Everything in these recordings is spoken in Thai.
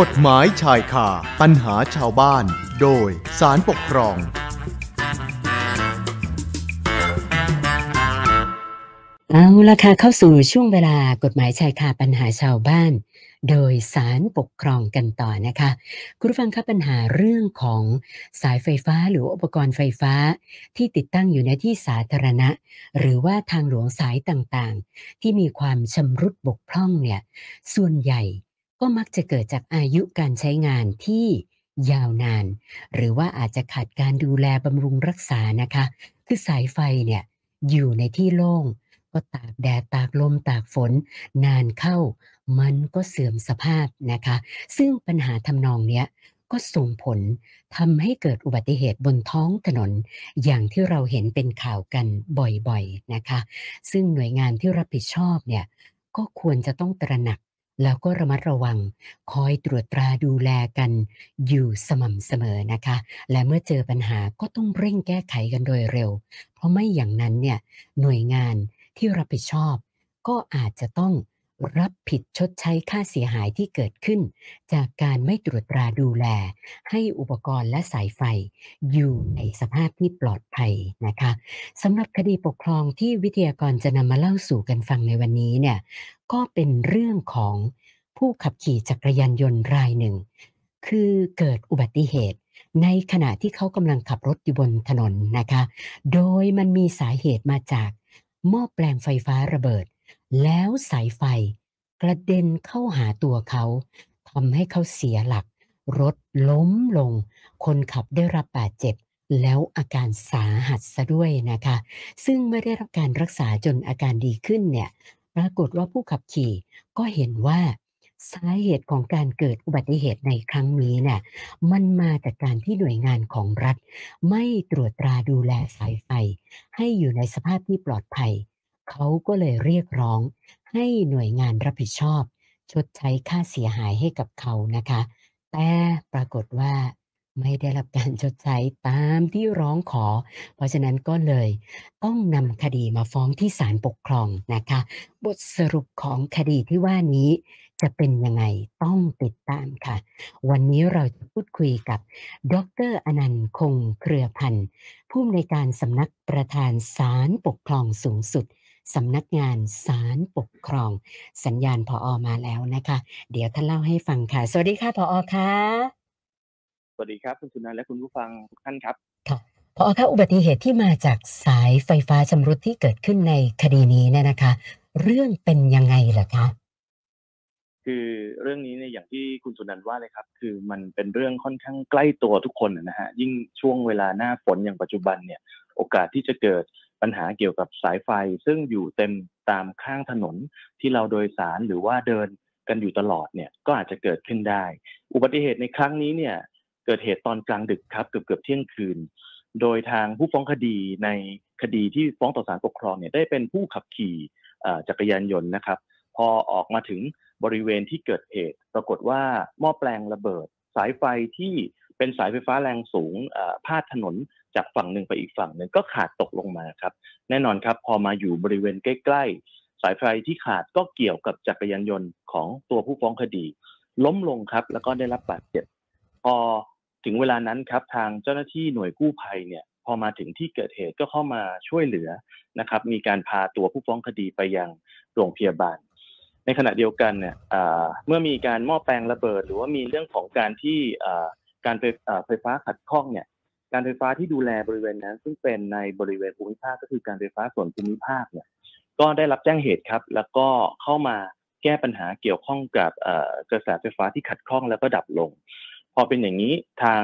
กฎหมายชายคาปัญหาชาวบ้าน โดยสารปกครอง เอาละค่ะเข้าสู่ช่วงเวลากฎหมายชายคาปัญหาชาวบ้าน โดยสารปกครองกันต่อนะคะ คุณผู้ฟังครับปัญหาเรื่องของสายไฟฟ้าหรืออุปกรณ์ไฟฟ้า ที่ติดตั้งอยู่ในที่สาธารณะ หรือว่าทางหลวงสายต่างๆ ที่มีความชำรุดบกพร่องเนี่ยส่วนใหญ่ ก็มักจะเกิดจากอายุการใช้งานที่ยาวนาน หรือว่าอาจจะขาดการดูแลบำรุงรักษานะคะ คือสายไฟเนี่ยอยู่ในที่โล่ง ก็ตากแดดตากลมตากฝน นานเข้า มันก็เสื่อมสภาพนะคะ ซึ่งปัญหาทำนองเนี้ยก็ส่งผลทำให้เกิดอุบัติเหตุบนท้องถนน อย่างที่เราเห็นเป็นข่าวกันบ่อยๆนะคะ ซึ่งหน่วยงานที่รับผิดชอบเนี่ยก็ควรจะต้องตระหนัก แล้วก็ระมัดระวัง คอยตรวจตราดูแลกันอยู่สม่ำเสมอนะคะ และเมื่อเจอปัญหาก็ต้องเร่งแก้ไขกันโดยเร็ว เพราะไม่อย่างนั้นเนี่ยหน่วยงานที่รับผิดชอบ ก็อาจจะต้อง รับผิดชดใช้ค่าเสียหายที่เกิดขึ้น จากการไม่ตรวจตราดูแล ให้อุปกรณ์และสายไฟ อยู่ในสภาพที่ปลอดภัยนะคะสำหรับคดีปกครองที่วิทยากรจะนำมาเล่าสู่กันฟังในวันนี้เนี่ยก็เป็นเรื่องของผู้ขับขี่จักรยานยนต์รายหนึ่ง คือเกิดอุบัติเหตุในขณะที่เขากำลังขับรถอยู่บนถนนนะคะ โดยมันมีสาเหตุมาจากหม้อแปลงไฟฟ้าระเบิด แล้วสายไฟกระเด็นเข้าหาตัวเขาทำให้เขาเสียหลัก รถล้มลง คนขับได้รับบาดเจ็บ แล้วอาการสาหัสซะด้วยนะคะ ซึ่งเมื่อได้รับการรักษาจนอาการดีขึ้นเนี่ย ปรากฏว่าผู้ขับขี่ก็เห็นว่าสาเหตุของการเกิดอุบัติเหตุในครั้งนี้เนี่ยมันมาจากการที่หน่วยงานของรัฐ ไม่ตรวจตราดูแลสายไฟ ให้อยู่ในสภาพที่ปลอดภัย เขาก็เลยเรียกร้องให้หน่วยงานรับผิดชอบ ชดใช้ค่าเสียหายให้กับเขานะคะ แต่ปรากฏว่าไม่ได้รับการชดใช้ตามที่ร้องขอ เพราะฉะนั้นก็เลยต้องนำคดีมาฟ้องที่ศาลปกครองนะคะ บทสรุปของคดีที่ว่านี้จะเป็นยังไงต้องติดตามค่ะ วันนี้เราจะพูดคุยกับ ดรอนันต์คงเครือพันธ์ผู้อำนวยการสำนักประธานศาลปกครองสูงสุด สำนักงานศาลปกครอง สัญญาณพออมาแล้วนะคะ เดี๋ยวท่านเล่าให้ฟังค่ะ สวัสดีค่ะพออค่ะสวัสดีครับคุณสุนันท์และคุณผู้ฟังทุกท่านครับค่ะพอคะอุบัติเหตุที่มาจากสายไฟฟ้าชำรุดที่เกิดขึ้นในคดีนี้เนี่ยนะคะ เรื่องเป็นยังไงล่ะคะคือเรื่องนี้เนี่ยอย่างที่คุณสุนันท์ว่าเลยครับ คือมันเป็นเรื่องค่อนข้างใกล้ตัวทุกคนนะฮะยิ่งช่วงเวลาหน้าฝนอย่างปัจจุบันเนี่ย โอกาสที่จะเกิด ปัญหาเกี่ยวกับสายไฟซึ่งอยู่เต็มตามข้างถนนที่เราโดยสารหรือว่าเดินกันอยู่ตลอดเนี่ยก็อาจจะเกิดขึ้นได้ อุบัติเหตุในครั้งนี้เนี่ยเกิดเหตุตอนกลางดึกครับเกือบเกือบเที่ยงคืน โดยทางผู้ฟ้องคดีในคดีที่ฟ้องต่อศาลปกครองเนี่ยได้เป็นผู้ขับขี่จักรยานยนต์นะครับ พอออกมาถึงบริเวณที่เกิดเหตุ ปรากฏว่าหม้อแปลงระเบิด สายไฟที่ เป็นสายไฟฟ้าแรงสูงพาดถนนจากฝั่งหนึ่งไปอีกฝั่งหนึ่งก็ขาดตกลงมาครับ แน่นอนครับ พอมาอยู่บริเวณใกล้ๆ สายไฟที่ขาดก็เกี่ยวกับจักรยานยนต์ของตัวผู้ฟ้องคดี ล้มลงครับ แล้วก็ได้รับบาดเจ็บพอถึงเวลานั้นครับทางเจ้าหน้าที่หน่วยกู้ภัยเนี่ยพอมาถึงที่เกิดเหตุก็เข้ามาช่วยเหลือนะครับ มีการพาตัวผู้ฟ้องคดีไปยังโรงพยาบาล ในขณะเดียวกันเนี่ยเมื่อมีการหม้อแปลงระเบิด หรือว่ามีเรื่องของการที่ การไฟฟ้าขัดข้องเนี่ย การไฟฟ้าที่ดูแลบริเวณนั้น ซึ่งเป็นในบริเวณภูมิภาคก็คือการไฟฟ้าส่วนภูมิภาคเนี่ย ก็ได้รับแจ้งเหตุครับ แล้วก็เข้ามาแก้ปัญหาเกี่ยวข้องกับกระแสไฟฟ้าที่ขัดข้องแล้วก็ดับลง พอเป็นอย่างนี้ทาง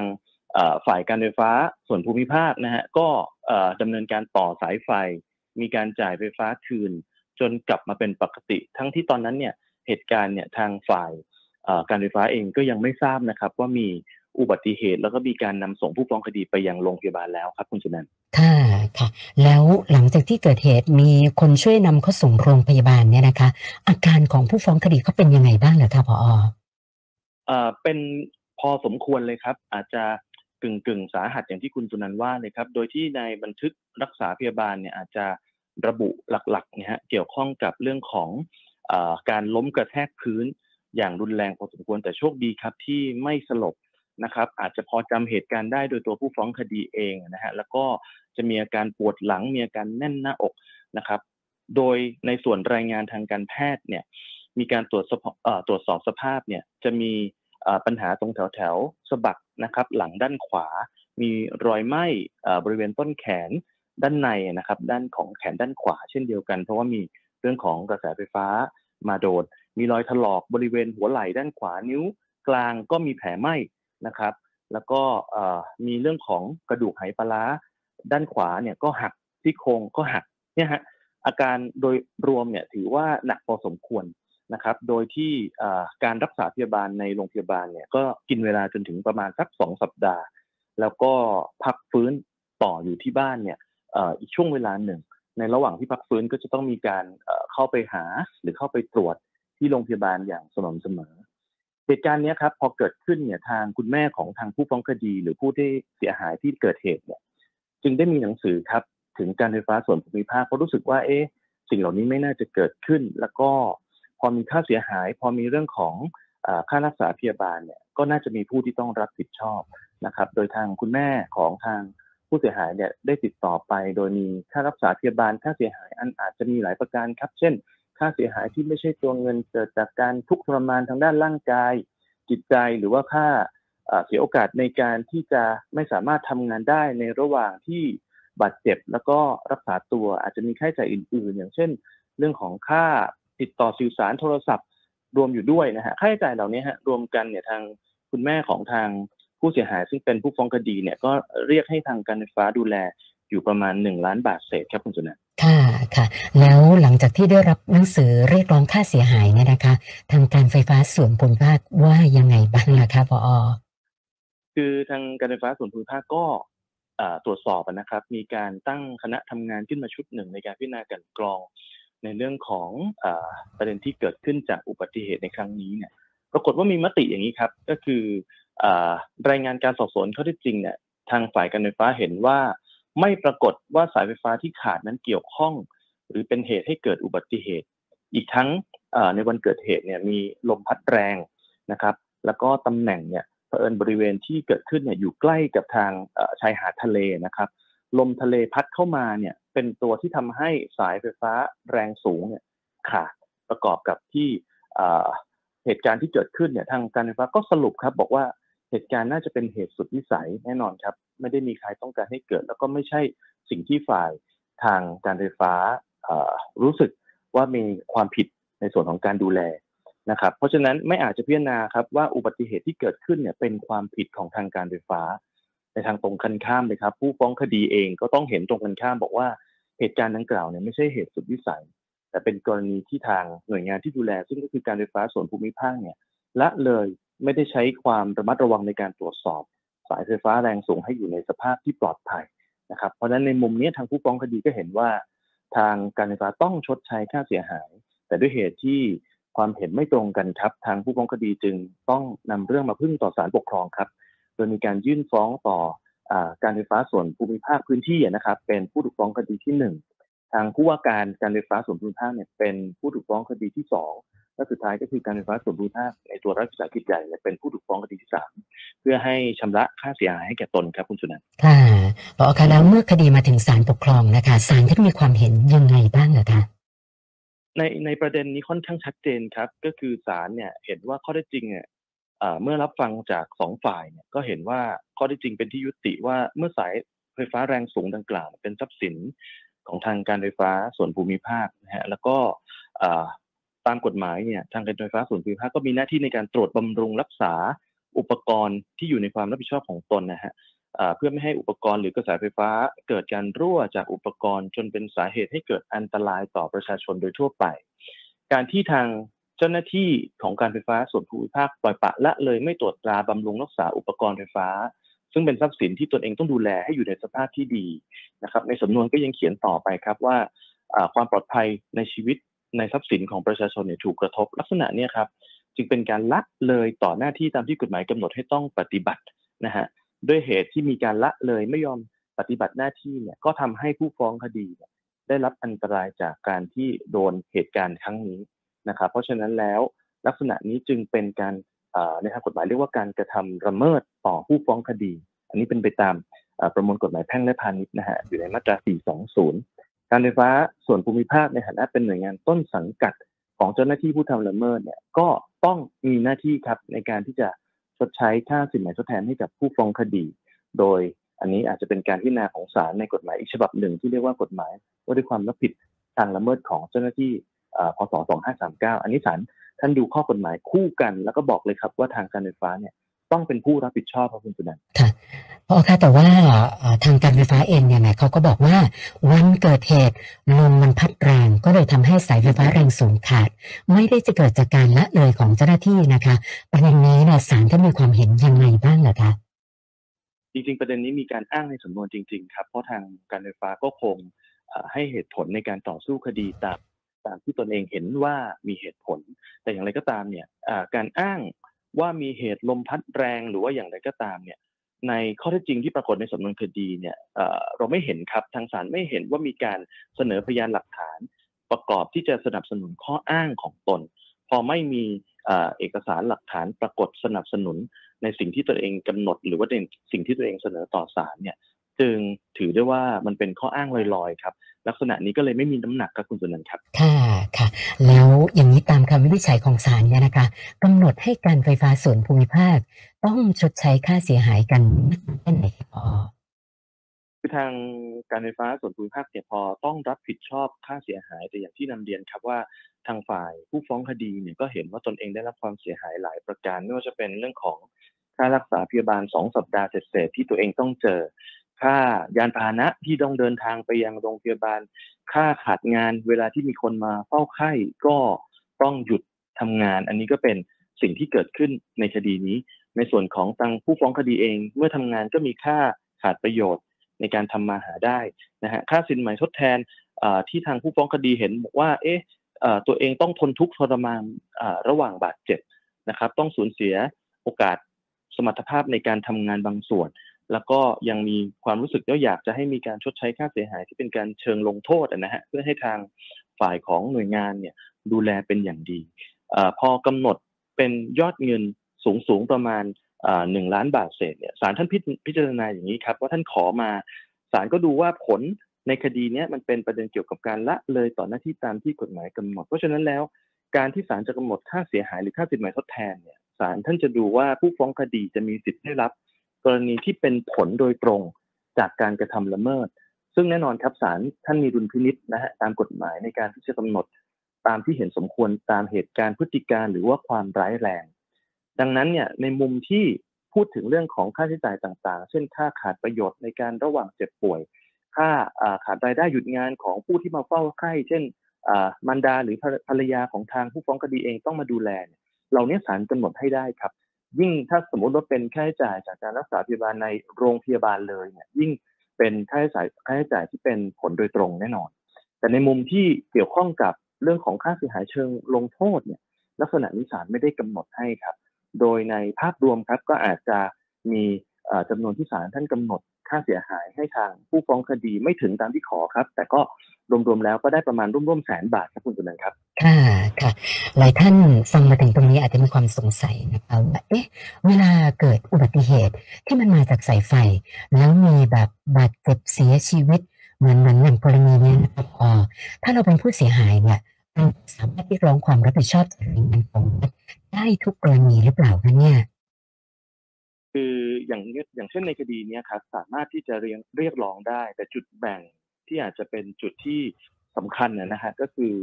ฝ่ายการไฟฟ้าส่วนภูมิภาคนะฮะก็ดำเนินการต่อสายไฟ มีการจ่ายไฟฟ้าคืน จนกลับมาเป็นปกติ ทั้งที่ตอนนั้นเนี่ยเหตุการณ์เนี่ยทางฝ่ายการไฟฟ้าเองก็ยังไม่ทราบนะครับ ว่ามี อุบัติเหตุ แล้วก็มีการนำส่งผู้ฟ้องคดีไปยังโรงพยาบาลแล้วครับคุณสุนันท์ค่ะค่ะ แล้วหลังจากที่เกิดเหตุมีคนช่วยนำเขาส่งโรงพยาบาลเนี่ยนะคะ อาการของผู้ฟ้องคดีเขาเป็นยังไงบ้างเหรอคะพอเอ่อเป็นพอสมควรเลยครับ อาจจะกึ่งกึ่งสาหัสอย่างที่คุณสุนันท์ว่าเลยครับ โดยที่ในบันทึกรักษาพยาบาลเนี่ยอาจจะระบุหลักๆเนี่ยฮะเกี่ยวข้องกับเรื่องของอการล้มกระแทกพื้นอย่างรุนแรงพอสมควรแต่โชคดีครับที่ไม่สลบ นะครับอาจจะพอจำเหตุการณ์ได้โดยตัวผู้ฟ้องคดีเองนะฮะแล้วก็จะมีอาการปวดหลังมีอาการแน่นหน้าอกนะครับ โดยในส่วนรายงานทางการแพทย์เนี่ยมีการตรวจสอบตรวจสอบสภาพเนี่ยจะมีปัญหาตรงแถวแถวสะบักนะครับ หลังด้านขวา มีรอยไหม้บริเวณต้นแขนด้านในนะครับ ด้านของแขนด้านขวาเช่นเดียวกัน เพราะว่ามีเรื่องของกระแสไฟฟ้ามาโดน มีรอยถลอกบริเวณหัวไหล่ด้านขวานิ้วกลางก็มีแผลไหม้ นะครับ แล้วก็มีเรื่องของกระดูกไหปลาด้านขวาเนี่ยก็หักที่โครงก็หักเนี่ยฮะอาการโดยรวมเนี่ยถือว่าหนักพอสมควรนะครับ โดยที่การรักษาพยาบาลในโรงพยาบาลเนี่ยก็กินเวลาจนถึงประมาณสักสองสัปดาห์ แล้วก็พักฟื้นต่ออยู่ที่บ้านเนี่ยอีกช่วงเวลาหนึ่ง ในระหว่างที่พักฟื้นก็จะต้องมีการเข้าไปหาหรือเข้าไปตรวจที่โรงพยาบาลอย่างสม่ำเสมอ เหตุการณ์นี้ครับพอเกิดขึ้นเนี่ยทางคุณแม่ของทางผู้ฟ้องคดี หรือผู้ที่เสียหายที่เกิดเหตุเนี่ยจึงได้มีหนังสือครับถึงการไฟฟ้าส่วนภูมิภาคเพราะรู้สึกว่าเอ๊ะสิ่งเหล่านี้ไม่น่าจะเกิดขึ้น แล้วก็พอมีค่าเสียหาย พอมีเรื่องของค่ารักษาพยาบาลเนี่ยก็น่าจะมีผู้ที่ต้องรับผิดชอบนะครับ โดยทางคุณแม่ของทางผู้เสียหายเนี่ยได้ติดต่อไป โดยมีค่ารักษาพยาบาลค่าเสียหายอันอาจจะมีหลายประการครับ เช่น ค่าเสียหายที่ไม่ใช่ตัวเงินเกิดจากการทุกข์ทรมานทางด้านร่างกาย จิตใจหรือว่าค่าเสียโอกาสในการที่จะไม่สามารถทำงานได้ในระหว่างที่บาดเจ็บแล้วก็รักษาตัวอาจจะมีค่าใช้จ่ายอื่น ๆ อย่างเช่น เรื่องของค่าติดต่อสื่อสารโทรศัพท์รวมอยู่ด้วยนะฮะค่าใช้จ่ายเหล่านี้ฮะรวมกันเนี่ยทางคุณแม่ของทางผู้เสียหายซึ่งเป็นผู้ฟ้องคดีเนี่ยก็เรียกให้ทางการไฟฟ้าดูแลอยู่ประมาณหนึ่งล้านบาทเศษครับคุณสุนันท ค่ะ แล้วหลังจากที่ได้รับหนังสือเรียกร้องค่าเสียหายเนี่ยนะคะ ทางการไฟฟ้าส่วนภูมิภาคว่ายังไงบ้างล่ะคะพอคือทางการไฟฟ้าส่วนภูมิภาคก็ตรวจสอบนะครับ มีการตั้งคณะทำงานขึ้นมาชุดหนึ่งในการพิจารณาการกรอง ในเรื่องของอประเด็นที่เกิดขึ้นจากอุบัติเหตุในครั้งนี้เนี่ย ปรากฏว่ามีมติอย่างนี้ครับ ก็คืออรายงานการสอบสวนข้อเท็จจริงเนี่ย ทางฝ่ายการไฟฟ้าเห็นว่าไม่ปรากฏว่าสายไฟฟ้าที่ขาดนั้นเกี่ยวข้อง หรือเป็นเหตุให้เกิดอุบัติเหตุ อีกทั้งในวันเกิดเหตุเนี่ยมีลมพัดแรงนะครับ แล้วก็ตำแหน่งเนี่ยเผอิญบริเวณที่เกิดขึ้นเนี่ยอยู่ใกล้กับทางชายหาดทะเลนะครับ ลมทะเลพัดเข้ามาเนี่ยเป็นตัวที่ทำให้สายไฟฟ้าแรงสูงเนี่ยขาดประกอบกับที่เหตุการณ์ที่เกิดขึ้นเนี่ยทางการไฟฟ้าก็สรุปครับ บอกว่าเหตุการณ์น่าจะเป็นเหตุสุดวิสัยแน่นอนครับ ไม่ได้มีใครต้องการให้เกิด แล้วก็ไม่ใช่สิ่งที่ฝ่ายทางการไฟฟ้า รู้สึกว่ามีความผิดในส่วนของการดูแลนะครับ เพราะฉะนั้นไม่อาจจะพิจารณาครับว่าอุบัติเหตุที่เกิดขึ้นเนี่ยเป็นความผิดของทางการไฟฟ้า ในทางตรงกันข้ามเลยครับ ผู้ฟ้องคดีเองก็ต้องเห็นตรงกันข้ามบอกว่าเหตุการณ์ดังกล่าวเนี่ยไม่ใช่เหตุสุดวิสัย แต่เป็นกรณีที่ทางหน่วยงานที่ดูแล ซึ่งก็คือการไฟฟ้าส่วนภูมิภาคเนี่ยละเลยไม่ได้ใช้ความระมัดระวังในการตรวจสอบ สายไฟฟ้าแรงสูงให้อยู่ในสภาพที่ปลอดภัยนะครับ เพราะฉะนั้นในมุมนี้ทางผู้ฟ้องคดีก็เห็นว่า ทางการไฟฟ้าต้องชดใช้ค่าเสียหาย แต่ด้วยเหตุที่ความเห็นไม่ตรงกันครับ ทางผู้ฟ้องคดีจึงต้องนำเรื่องมาพึ่งต่อศาลปกครองครับ โดยมีการยื่นฟ้องต่ออการไฟฟ้าส่วนภูมิภาคพื้นที่นะครับ เป็นผู้ถูกฟ้องคดีที่หนึ่งทางผู้ว่าการการไฟฟ้าส่วนภูมิภาคเนี่ยเป็นผู้ถูกฟ้องคดีที่สอง และสุดท้ายก็คือการไฟฟ้าส่วนภูมิภาคในตัวรัฐวิสาหกิจใหญ่เป็นผู้ถูกฟ้องคดีที่สามเพื่อให้ชำระค่าเสียหายให้แก่ตนครับคุณสุนันท์ค่ะพอคะแล้วเมื่อคดีมาถึงศาลปกครองนะคะศาลท่านมีความเห็นยังไงบ้างอะคะในในประเด็นนี้ค่อนข้างชัดเจนครับ ก็คือศาลเนี่ยเห็นว่าข้อได้จริงเนี่ยเมื่อรับฟังจากสองฝ่ายเนี่ยก็เห็นว่าข้อได้จริงเป็นที่ยุติว่าเมื่อสายไฟฟ้าแรงสูงดังกล่าว เป็นทรัพย์สินของทางการไฟฟ้าส่วนภูมิภาคนะฮะแล้วก็ ตามกฎหมายเนี่ยทางการไฟฟ้าส่วนภูมิภาคก็มีหน้าที่ในการตรวจบำรุงรักษาอุปกรณ์ที่อยู่ในความรับผิดชอบของตนนะฮะเพื่อไม่ให้อุปกรณ์หรือกระแสไฟฟ้าเกิดการรั่วจากอุปกรณ์จนเป็นสาเหตุให้เกิดอันตรายต่อประชาชนโดยทั่วไป การที่ทางเจ้าหน้าที่ของการไฟฟ้าส่วนภูมิภาคปล่อยปะละเลยไม่ตรวจตราบำรุงรักษาอุปกรณ์ไฟฟ้า ซึ่งเป็นทรัพย์สินที่ตนเองต้องดูแลให้อยู่ในสภาพที่ดีนะครับในสำนวนก็ยังเขียนต่อไปครับว่าความปลอดภัยในชีวิต ในทรัพย์สินของประชาชนเนี่ยถูกกระทบลักษณะนี้ครับจึงเป็นการละเลยต่อหน้าที่ตามที่กฎหมายกำหนดให้ต้องปฏิบัตินะฮะด้วยเหตุที่มีการละเลยไม่ยอมปฏิบัติหน้าที่เนี่ยก็ทำให้ผู้ฟ้องคดีได้รับอันตรายจากการที่โดนเหตุการณ์ครั้งนี้นะครับเพราะฉะนั้นแล้วลักษณะนี้จึงเป็นการในทางกฎหมายเรียกว่าการกระทำละเมิดต่อผู้ฟ้องคดี อันนี้เป็นไปตามประมวลกฎหมายแพ่งและพาณิชย์นะฮะอยู่ในมาตรา 420 การไฟฟ้าส่วนภูมิภาคในฐานะเป็นหน่วยงานต้นสังกัดของเจ้าหน้าที่ผู้ทำละเมิดเนี่ยก็ต้องมีหน้าที่ครับในการที่จะชดใช้ค่าสินไหมทดแทนให้กับผู้ฟ้องคดี โดยอันนี้อาจจะเป็นการพิจารณาของศาลในกฎหมายอีกฉบับหนึ่งที่เรียกว่ากฎหมายว่าด้วยความรับผิดทางละเมิดของเจ้าหน้าที่พศ2539 อันนี้ศาลท่านดูข้อกฎหมายคู่กัน แล้วก็บอกเลยครับว่าทางการไฟฟ้าเนี่ย ต้องเป็นผู้รับผิดชอบครับคุณสุนันท์ค่ะพอค่ะแต่ว่าทางการไฟฟ้าเองเนี่ยนะเขาก็บอกว่าวันเกิดเหตุลมมันพัดแรงก็เลยทำให้สายไฟฟ้าแรงสูงขาด ไม่ได้จะเกิดจากการละเลยของเจ้าหน้าที่นะคะ ประเด็นนี้เนี่ยศาลท่านมีความเห็นยังไงบ้างเหรอคะจริงๆ ประเด็นนี้มีการอ้างในสำนวนจริง ๆ ครับ เพราะทางการไฟฟ้าก็คงให้เหตุผลในการต่อสู้คดีตามตามที่ตนเองเห็นว่ามีเหตุผล แต่อย่างไรก็ตามเนี่ยการอ้าง ว่ามีเหตุลมพัดแรงหรือว่าอย่างไรก็ตามเนี่ยในข้อเท็จจริงที่ปรากฏในสำนวนคดีเนี่ยเราไม่เห็นครับทางศาลไม่เห็นว่ามีการเสนอพยานหลักฐาน ประกอบที่จะสนับสนุนข้ออ้างของตน พอไม่มีเอกสารหลักฐานปรากฏสนับสนุนในสิ่งที่ตัวเองกำหนด หรือว่าในสิ่งที่ตัวเองเสนอต่อศาลเนี่ยจึง ถือได้ว่ามันเป็นข้ออ้างลอยๆครับลักษณะนี้ก็เลยไม่มีน้ำหนักครับคุณสุนันท์ครับ ค่ะค่ะ แล้วอย่างนี้ตามคำวินิจฉัยของศาลเนี่ยนะคะกำหนดให้การไฟฟ้าส่วนภูมิภาค ต้องชดใช้ค่าเสียหายกันแค่ไหนพอคือทางการไฟฟ้าส่วนภูมิภาคเนี่ยพอต้องรับผิดชอบค่าเสียหายแต่อย่างที่นำเรียนครับว่าทางฝ่ายผู้ฟ้องคดีเนี่ยก็เห็นว่าตนเองได้รับความเสียหายหลายประการไม่ว่าจะเป็นเรื่องของค่ารักษาพยาบาลสองสัปดาห์เศษที่ตัวเองต้องเจอ ค่ายานพาหนะที่ต้องเดินทางไปยังโรงพยาบาล ค่าขาดงานเวลาที่มีคนมาเฝ้าไข้ก็ต้องหยุดทำงาน อันนี้ก็เป็นสิ่งที่เกิดขึ้นในคดีนี้ ในส่วนของทางผู้ฟ้องคดีเอง เมื่อทำงานก็มีค่าขาดประโยชน์ในการทำมาหาได้นะฮะค่าสินไหมทดแทนที่ทางผู้ฟ้องคดีเห็นบอกว่า เอ๊ะตัวเองต้องทนทุกข์ทรมานระหว่างบาดเจ็บนะครับ ต้องสูญเสียโอกาสสมรรถภาพในการทำงานบางส่วน แล้วก็ยังมีความรู้สึกว่าอยากจะให้มีการชดใช้ค่าเสียหายที่เป็นการเชิงลงโทษนะฮะเพื่อให้ทางฝ่ายของหน่วยงานเนี่ยดูแลเป็นอย่างดีอพอกำหนดเป็นยอดเงินสูงสูงประมาณหนึ่งล้านบาทเศษเนี่ยศาลท่านพิจารณาอย่างนี้ครับ ว่าท่านขอมาศาลก็ดูว่าผลในคดีนี้มันเป็นประเด็นเกี่ยวกับการละเลยต่อหน้าที่ตามที่กฎหมายกำหนด เพราะฉะนั้นแล้วการที่ศาลจะกำหนดค่าเสียหายหรือค่าสินไหมทดแทนเนี่ยศาลท่านจะดูว่าผู้ฟ้องคดีจะมีสิทธิ์ได้รับ กรณีที่เป็นผลโดยตรงจากการกระทำละเมิด ซึ่งแน่นอนครับศาลท่านมีดุลพินิษนะฮะตามกฎหมายในการที่จะกำหนดตามที่เห็นสมควรตามเหตุการณ์พฤติการหรือว่าความร้ายแรง ดังนั้นเนี่ยในมุมที่พูดถึงเรื่องของค่าใช้จ่ายต่างๆ เช่นค่าขาดประโยชน์ในการระหว่างเจ็บป่วย ค่าขาดรายได้หยุดงานของผู้ที่มาเฝ้าไข้ เช่นมารดาหรือภรรยาของทางผู้ฟ้องคดีเองต้องมาดูแลเหล่านี้ศาลกำหนดให้ได้ครับ ยิ่งถ้าสมมติว่าเป็นค่าใช้จ่ายจากการรักษาพยาบาลในโรงพยาบาลเลยเนี่ยยิ่งเป็นค่าใช้จ่ายค่าใช้จ่ายที่เป็นผลโดยตรงแน่นอน แต่ในมุมที่เกี่ยวข้องกับเรื่องของค่าเสียหายเชิงลงโทษเนี่ยลักษณะนิสานไม่ได้กำหนดให้ครับ โดยในภาพรวมครับก็อาจจะมีจำนวนที่ศาลท่านกำหนดค่าเสียหายให้ทางผู้ฟ้องคดีไม่ถึงตามที่ขอครับ แต่ก็รวมๆแล้วก็ได้ประมาณร่วมๆแสนบาทครับคุณตุนันครับ ค่ะ ค่ะ หลายท่านฟังมาถึงตรงนี้อาจจะมีความสงสัยนะคะว่าเอ๊ะเวลาเกิดอุบัติเหตุที่มันมาจากสายไฟ แล้วมีแบบบาดเจ็บเสียชีวิต เหมือนเหมือนอย่างกรณีนี้นะครับพอถ้าเราเป็นผู้เสียหายเนี่ยสามารถเรียกร้องความรับผิดชอบจากหน่วยงานของรัฐได้ทุกกรณีหรือเปล่าคะเนี่ยคืออย่างอย่างเช่นในคดีนี้ครับสามารถที่จะเรียกเรียกร้องได้ แต่จุดแบ่งที่อาจจะเป็นจุดที่ สำคัญนะฮะก็คือ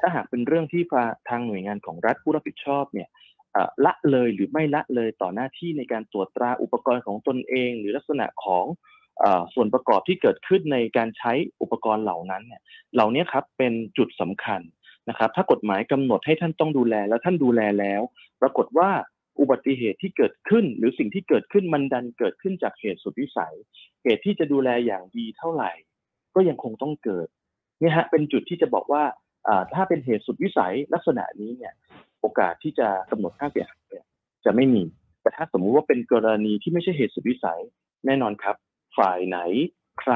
ถ้าหากเป็นเรื่องที่ทางหน่วยงานของรัฐผู้รับผิดชอบเนี่ยละเลยหรือไม่ละเลยต่อหน้าที่ในการตรวจตราอุปกรณ์ของตนเอง หรือลักษณะของส่วนประกอบที่เกิดขึ้นในการใช้อุปกรณ์เหล่านั้นเนี่ยเหล่านี้ครับเป็นจุดสำคัญนะครับ ถ้ากฎหมายกำหนดให้ท่านต้องดูแลแล้วท่านดูแลแล้ว ปรากฏว่าอุบัติเหตุที่เกิดขึ้น หรือสิ่งที่เกิดขึ้นมันดันเกิดขึ้นจากเหตุสุดวิสัย เหตุที่จะดูแลอย่างดีเท่าไหร่ ก็ยังคงต้องเกิด เนี่ยฮะเป็นจุดที่จะบอกว่าถ้าเป็นเหตุสุดวิสัยลักษณะนี้เนี่ย โอกาสที่จะกำหนดค่าเสียหายจะไม่มี แต่ถ้าสมมุติว่าเป็นกรณีที่ไม่ใช่เหตุสุดวิสัยแน่นอนครับ ฝ่ายไหนใคร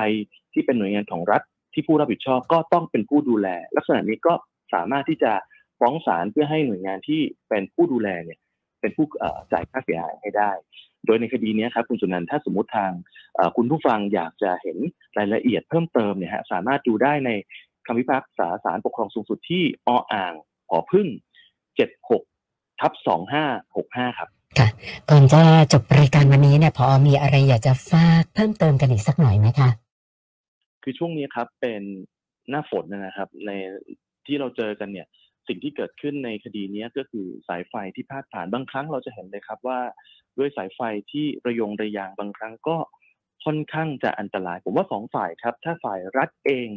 ที่เป็นหน่วยงานของรัฐที่ผู้รับผิดชอบก็ต้องเป็นผู้ดูแล ลักษณะนี้ก็สามารถที่จะฟ้องศาลเพื่อให้หน่วยงานที่เป็นผู้ดูแลเนี่ย เป็นผู้เอ่อจ่ายค่าเสียหายให้ได้ โดยในคดีเนี้ยครับคุณสุนันท์ถ้าสมมติทางเอ่อคุณผู้ฟังอยากจะเห็นรายละเอียดเพิ่มเติมเนี่ยฮะสามารถดูได้ในคำพิพากษาศาลปกครองสูงสุดที่ออ่างหอพึ่ง76ทับ2565ครับก่อนจะจบรายการวันนี้เนี่ยพอมีอะไรอยากจะฝากเพิ่มเติมกันอีกสักหน่อยไหมคะคือช่วงนี้ครับเป็นหน้าฝนนะครับ ในที่เราเจอกันเนี่ย สิ่งที่เกิดขึ้นในคดีนี้ก็คือสายไฟที่พาดผ่านบางครั้งเราจะเห็นเลยครับว่า ด้วยสายไฟที่ระยงระยางบางครั้งก็ค่อนข้างจะอันตราย ผมว่าสองฝ่ายครับ ถ้าฝ่ายรัฐเอง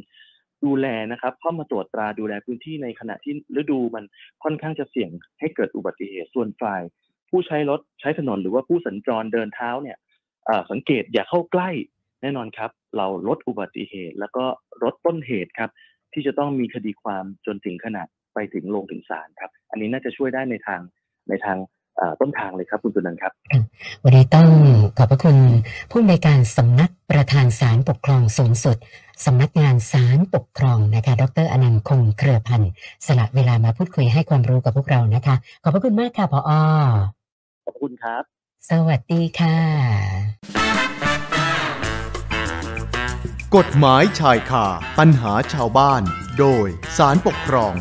ดูแลนะครับเข้ามาตรวจตราดูแลพื้นที่ในขณะที่ฤดูมันค่อนข้างจะเสี่ยงให้เกิดอุบัติเหตุส่วนฝ่าย ผู้ใช้รถใช้ถนนหรือว่าผู้สัญจรเดินเท้าเนี่ยสังเกตอย่าเข้าใกล้แน่นอนครับ เราลดอุบัติเหตุ แล้วก็ลดต้นเหตุครับ ที่จะต้องมีคดีความจนถึงขนาด ไปถึงลงถึงศาลครับ อันนี้น่าจะช่วยได้ในทางในทางเอ่อต้นทางเลยครับคุณสุนันท์ครับ วันนี้ต้องขอบพระคุณผู้อำนวยการสำนักประธานศาลปกครองสูงสุดสำนักงานศาลปกครองนะคะ ดรอนันต์คงเครือพันธ์สละเวลามาพูดคุยให้ความรู้กับพวกเรานะคะ ขอบพระคุณมากค่ะพออขอบคุณครับ สวัสดีค่ะ กฎหมายชายคาปัญหาชาวบ้าน โดยสารปกครอง